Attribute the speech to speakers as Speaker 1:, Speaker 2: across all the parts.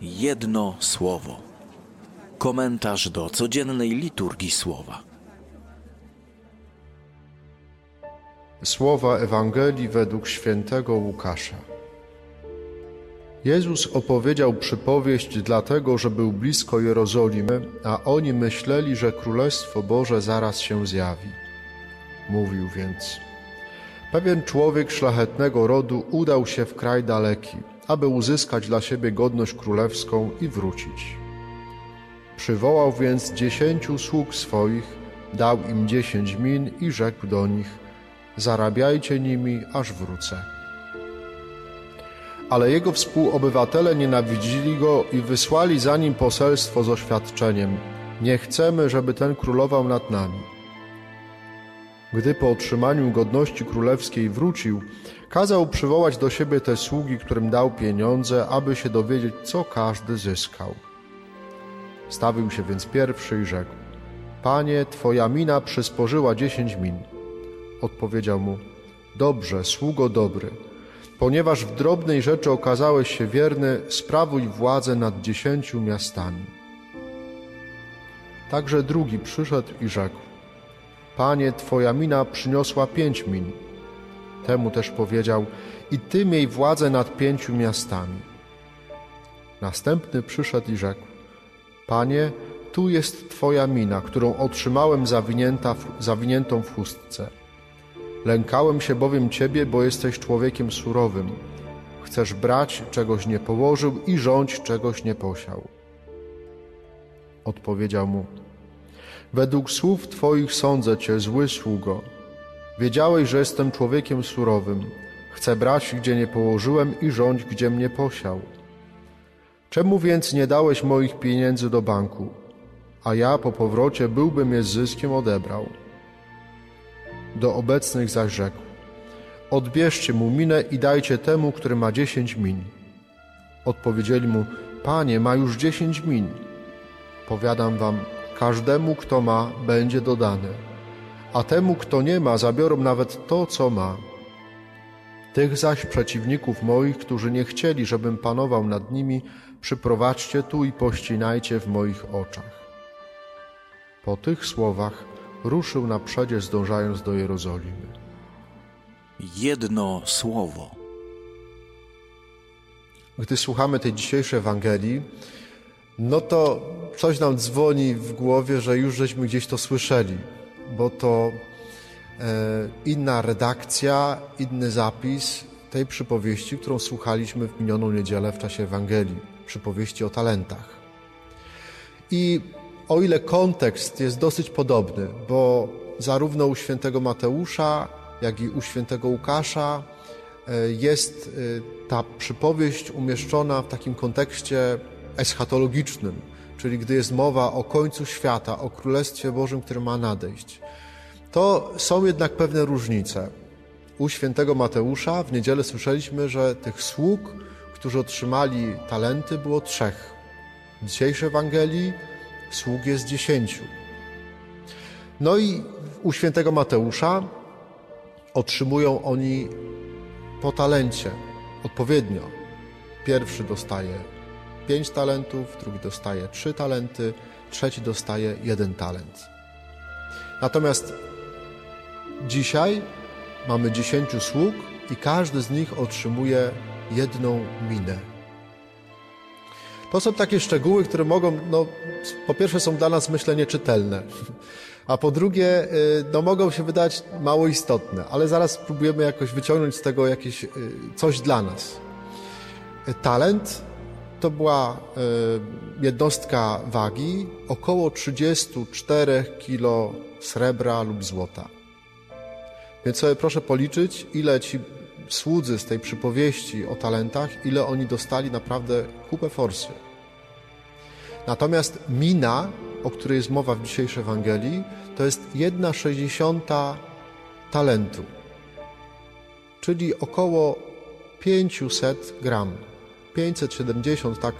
Speaker 1: Jedno słowo. Komentarz do codziennej liturgii słowa.
Speaker 2: Słowa Ewangelii według świętego Łukasza. Jezus opowiedział przypowieść dlatego, że był blisko Jerozolimy, a oni myśleli, że Królestwo Boże zaraz się zjawi. Mówił więc: Pewien człowiek szlachetnego rodu udał się w kraj daleki, aby uzyskać dla siebie godność królewską i wrócić. Przywołał więc dziesięciu sług swoich, dał im dziesięć min i rzekł do nich: Zarabiajcie nimi, aż wrócę. Ale jego współobywatele nienawidzili go i wysłali za nim poselstwo z oświadczeniem: Nie chcemy, żeby ten królował nad nami. Gdy po otrzymaniu godności królewskiej wrócił, kazał przywołać do siebie te sługi, którym dał pieniądze, aby się dowiedzieć, co każdy zyskał. Stawił się więc pierwszy i rzekł: Panie, twoja mina przysporzyła dziesięć min. Odpowiedział mu: Dobrze, sługo dobry. Ponieważ w drobnej rzeczy okazałeś się wierny, sprawuj władzę nad dziesięciu miastami. Także drugi przyszedł i rzekł: Panie, twoja mina przyniosła pięć min. Temu też powiedział: I ty miej władzę nad pięciu miastami. Następny przyszedł i rzekł: Panie, tu jest twoja mina, którą otrzymałem zawinięta, zawiniętą w chustce. Lękałem się bowiem ciebie, bo jesteś człowiekiem surowym. Chcesz brać, czegoś nie położył i rządź, czegoś nie posiał. Odpowiedział mu: Według słów Twoich sądzę Cię, zły sługo. Wiedziałeś, że jestem człowiekiem surowym. Chcę brać, gdzie nie położyłem i rządź, gdzie mnie posiał. Czemu więc nie dałeś moich pieniędzy do banku, a ja po powrocie byłbym je z zyskiem odebrał? Do obecnych zaś rzekł: Odbierzcie mu minę i dajcie temu, który ma dziesięć min. Odpowiedzieli mu: Panie, ma już dziesięć min. Powiadam wam, każdemu, kto ma, będzie dodane, a temu, kto nie ma, zabiorą nawet to, co ma. Tych zaś przeciwników moich, którzy nie chcieli, żebym panował nad nimi, przyprowadźcie tu i pościnajcie w moich oczach. Po tych słowach ruszył na przodzie, zdążając do Jerozolimy.
Speaker 1: Jedno słowo.
Speaker 2: Gdy słuchamy tej dzisiejszej Ewangelii, no to coś nam dzwoni w głowie, że już żeśmy gdzieś to słyszeli, bo to e, inna redakcja, inny zapis tej przypowieści, którą słuchaliśmy w minioną niedzielę w czasie Ewangelii, przypowieści o talentach. I o ile kontekst jest dosyć podobny, bo zarówno u świętego Mateusza, jak i u świętego Łukasza e, jest e, ta przypowieść umieszczona w takim kontekście eschatologicznym, czyli gdy jest mowa o końcu świata, o Królestwie Bożym, które ma nadejść. To są jednak pewne różnice. U świętego Mateusza w niedzielę słyszeliśmy, że tych sług, którzy otrzymali talenty, było trzech. W dzisiejszej Ewangelii sług jest dziesięciu. No i u świętego Mateusza otrzymują oni po talencie odpowiednio. Pierwszy dostaje pięć talentów, drugi dostaje trzy talenty, trzeci dostaje jeden talent. Natomiast dzisiaj mamy dziesięciu sług i każdy z nich otrzymuje jedną minę. To są takie szczegóły, które mogą, no, po pierwsze są dla nas, myślę, nieczytelne, a po drugie, y, no, mogą się wydać mało istotne, ale zaraz spróbujemy jakoś wyciągnąć z tego jakieś y, coś dla nas. Talent to była e, jednostka wagi około 34 kg srebra lub złota. Więc sobie proszę policzyć, ile ci słudzy z tej przypowieści o talentach, ile oni dostali naprawdę kupę forsy. Natomiast mina, o której jest mowa w dzisiejszej Ewangelii, to jest 1,60 talentu, czyli około 500 gram. 570, tak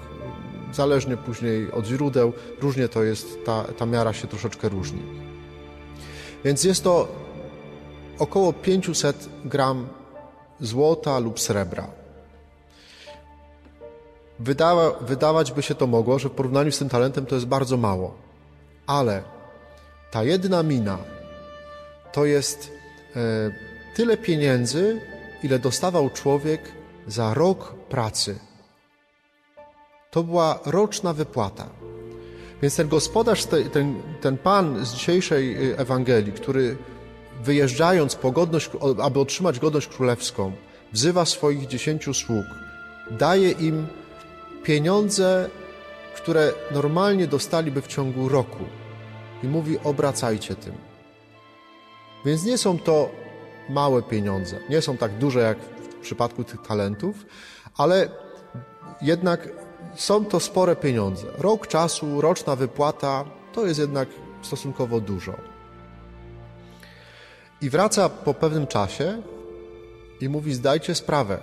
Speaker 2: zależnie później od źródeł, różnie to jest, ta, ta miara się troszeczkę różni. Więc jest to około 500 gram złota lub srebra. Wydała, wydawać by się to mogło, że w porównaniu z tym talentem to jest bardzo mało. Ale ta jedna mina to jest e, tyle pieniędzy, ile dostawał człowiek za rok pracy. To była roczna wypłata. Więc ten gospodarz, ten, ten pan z dzisiejszej Ewangelii, który wyjeżdżając po godność, aby otrzymać godność królewską, wzywa swoich dziesięciu sług, daje im pieniądze, które normalnie dostaliby w ciągu roku i mówi: obracajcie tym. Więc nie są to małe pieniądze, nie są tak duże jak w przypadku tych talentów, ale jednak są to spore pieniądze. Rok czasu, roczna wypłata to jest jednak stosunkowo dużo. I wraca po pewnym czasie i mówi: Zdajcie sprawę,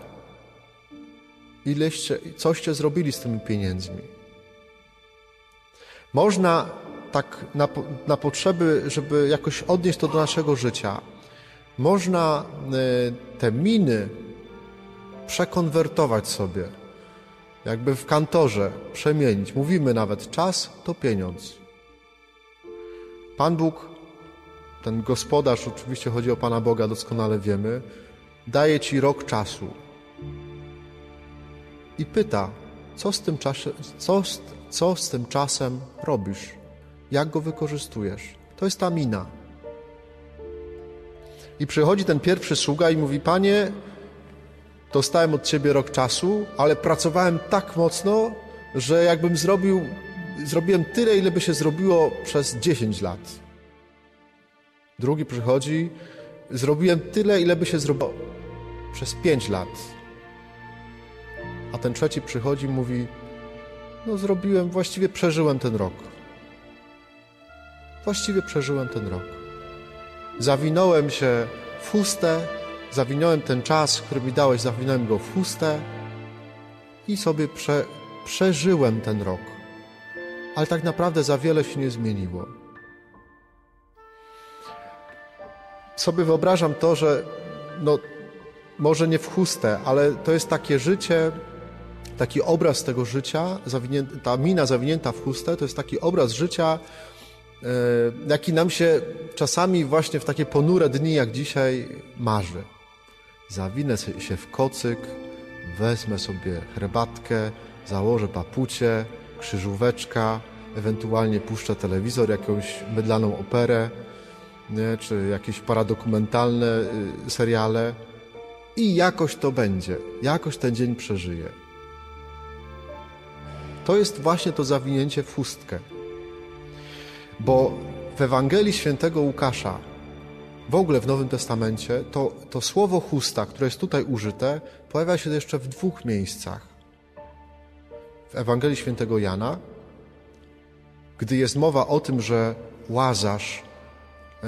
Speaker 2: ileście, coście zrobili z tymi pieniędzmi. Można tak na, na potrzeby, żeby jakoś odnieść to do naszego życia, można e, te miny przekonwertować sobie, jakby w kantorze przemienić. Mówimy nawet, czas to pieniądz. Pan Bóg, ten gospodarz, oczywiście chodzi o Pana Boga, doskonale wiemy, daje Ci rok czasu i pyta, co z tym, czasie, co, co z tym czasem robisz, jak go wykorzystujesz. To jest ta mina. I przychodzi ten pierwszy sługa i mówi: Panie, dostałem od ciebie rok czasu, ale pracowałem tak mocno, że jakbym zrobił, zrobiłem tyle, ile by się zrobiło przez 10 lat. Drugi przychodzi, zrobiłem tyle, ile by się zrobiło przez 5 lat. A ten trzeci przychodzi mówi: No, zrobiłem, właściwie przeżyłem ten rok. Właściwie przeżyłem ten rok. Zawinąłem się w chustę, zawinąłem ten czas, który mi dałeś, zawinąłem go w chustę i sobie prze, przeżyłem ten rok. Ale tak naprawdę za wiele się nie zmieniło. Sobie wyobrażam to, że no, może nie w chustę, ale to jest takie życie, taki obraz tego życia, ta mina zawinięta w chustę, to jest taki obraz życia, e, jaki nam się czasami właśnie w takie ponure dni jak dzisiaj marzy. Zawinę się w kocyk, wezmę sobie herbatkę, założę papucie, krzyżóweczka, ewentualnie puszczę telewizor, jakąś mydlaną operę, nie? czy jakieś paradokumentalne y, seriale i jakoś to będzie, jakoś ten dzień przeżyje. To jest właśnie to zawinięcie w chustkę. Bo w Ewangelii świętego Łukasza, w ogóle w Nowym Testamencie, to, to słowo chusta, które jest tutaj użyte, pojawia się jeszcze w dwóch miejscach. W Ewangelii świętego Jana, gdy jest mowa o tym, że Łazarz, e,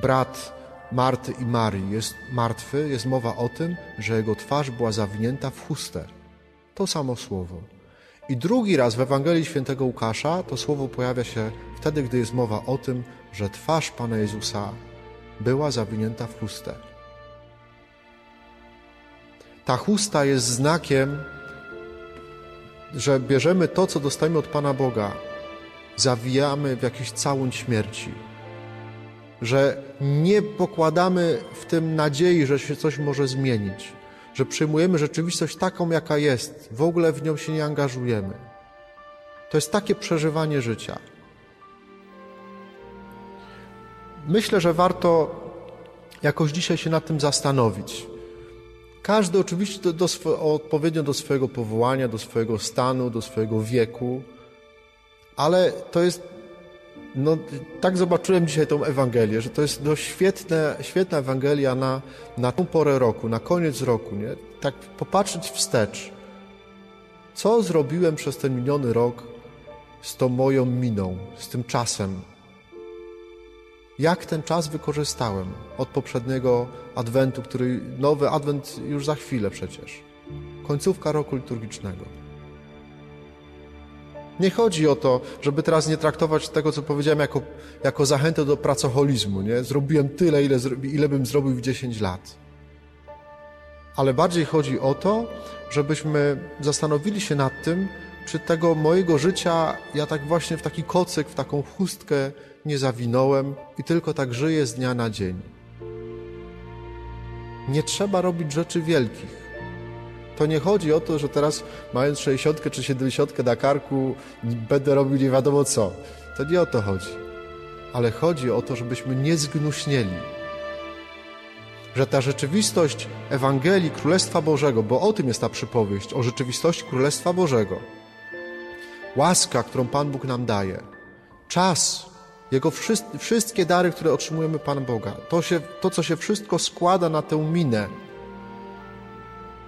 Speaker 2: brat Marty i Marii jest martwy, jest mowa o tym, że jego twarz była zawinięta w chustę. To samo słowo. I drugi raz w Ewangelii Świętego Łukasza to słowo pojawia się wtedy, gdy jest mowa o tym, że twarz Pana Jezusa była zawinięta w chustę. Ta chusta jest znakiem, że bierzemy to, co dostajemy od Pana Boga, zawijamy w jakiś całoń śmierci. Że nie pokładamy w tym nadziei, że się coś może zmienić że przyjmujemy rzeczywistość taką, jaka jest, w ogóle w nią się nie angażujemy. To jest takie przeżywanie życia. Myślę, że warto jakoś dzisiaj się nad tym zastanowić. Każdy oczywiście do, do odpowiednio do swojego powołania, do swojego stanu, do swojego wieku, ale to jest no, tak zobaczyłem dzisiaj tą Ewangelię, że to jest no, świetne, świetna Ewangelia na, na tą porę roku, na koniec roku, nie? Tak popatrzeć wstecz. Co zrobiłem przez ten miniony rok z tą moją miną, z tym czasem? Jak ten czas wykorzystałem od poprzedniego Adwentu, który, nowy Adwent już za chwilę przecież. Końcówka roku liturgicznego. Nie chodzi o to, żeby teraz nie traktować tego, co powiedziałem, jako, jako zachętę do pracoholizmu. Nie? Zrobiłem tyle, ile, ile bym zrobił w 10 lat. ale bardziej chodzi o to, żebyśmy zastanowili się nad tym, czy tego mojego życia ja tak właśnie w taki kocyk, w taką chustkę nie zawinąłem i tylko tak żyję z dnia na dzień. Nie trzeba robić rzeczy wielkich. To nie chodzi o to, że teraz mając 60 czy 70 na karku będę robił nie wiadomo co. To nie o to chodzi. Ale chodzi o to, żebyśmy nie zgnuśnieli. Że ta rzeczywistość Ewangelii Królestwa Bożego, bo o tym jest ta przypowieść, o rzeczywistości Królestwa Bożego, łaska, którą Pan Bóg nam daje, czas, Jego wszystkie, dary, które otrzymujemy Pan Boga, to, się, to, co się wszystko składa na tę minę,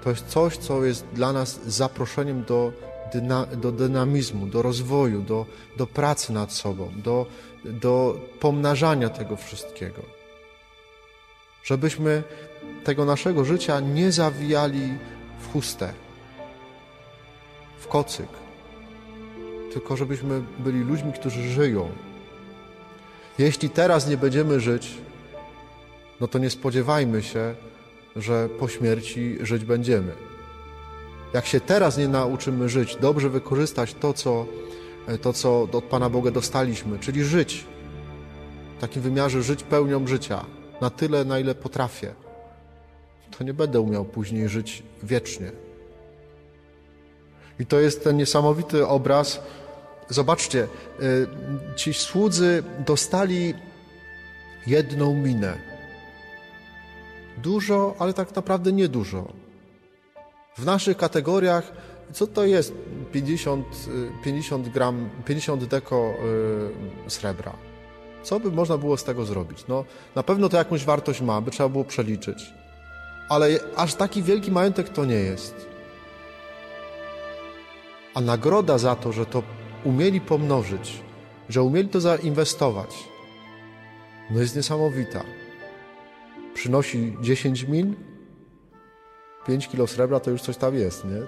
Speaker 2: to jest coś, co jest dla nas zaproszeniem do, dyna, do dynamizmu, do rozwoju, do, do pracy nad sobą, do, do pomnażania tego wszystkiego. Żebyśmy tego naszego życia nie zawijali w chustę, w kocyk, tylko żebyśmy byli ludźmi, którzy żyją. Jeśli teraz nie będziemy żyć, no to nie spodziewajmy się, że po śmierci żyć będziemy. Jak się teraz nie nauczymy żyć, dobrze wykorzystać to, co, to, co od Pana Boga dostaliśmy, czyli żyć, w takim wymiarze żyć pełnią życia, na tyle, na ile potrafię, to nie będę umiał później żyć wiecznie. I to jest ten niesamowity obraz. Zobaczcie, ci słudzy dostali jedną minę Dużo, ale tak naprawdę niedużo. W naszych kategoriach, co to jest 50, 50 gram, 50 deko yy, srebra? Co by można było z tego zrobić? No, na pewno to jakąś wartość ma, by trzeba było przeliczyć. Ale aż taki wielki majątek to nie jest. A nagroda za to, że to umieli pomnożyć, że umieli to zainwestować, no jest niesamowita przynosi 10 min, 5 kilo srebra to już coś tam jest, nie?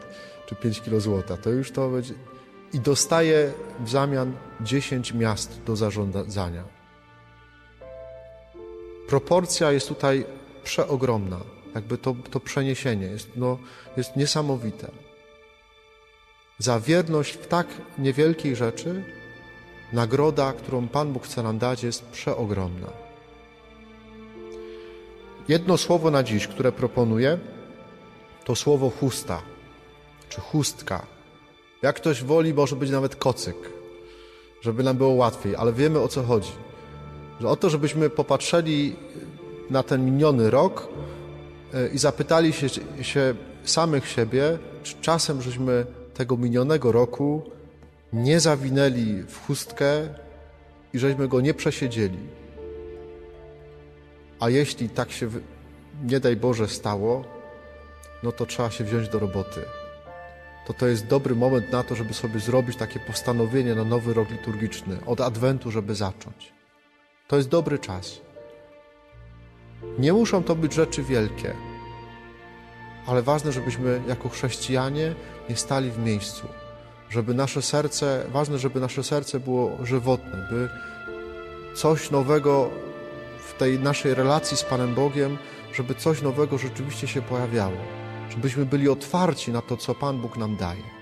Speaker 2: Czy 5 kilo złota, to już to będzie... I dostaje w zamian 10 miast do zarządzania. Proporcja jest tutaj przeogromna. Jakby to, to przeniesienie jest, no, jest niesamowite. Za wierność w tak niewielkiej rzeczy nagroda, którą Pan Bóg chce nam dać, jest przeogromna. Jedno słowo na dziś, które proponuję, to słowo chusta, czy chustka. Jak ktoś woli, może być nawet kocyk, żeby nam było łatwiej, ale wiemy o co chodzi. Że o to, żebyśmy popatrzeli na ten miniony rok e, i zapytali się, się samych siebie, czy czasem żeśmy tego minionego roku nie zawinęli w chustkę i żeśmy go nie przesiedzieli. A jeśli tak się, nie daj Boże, stało, no to trzeba się wziąć do roboty. To to jest dobry moment na to, żeby sobie zrobić takie postanowienie na nowy rok liturgiczny, od Adwentu, żeby zacząć. To jest dobry czas. Nie muszą to być rzeczy wielkie, ale ważne, żebyśmy jako chrześcijanie nie stali w miejscu, żeby nasze serce, ważne, żeby nasze serce było żywotne, by coś nowego w tej naszej relacji z Panem Bogiem, żeby coś nowego rzeczywiście się pojawiało, żebyśmy byli otwarci na to, co Pan Bóg nam daje.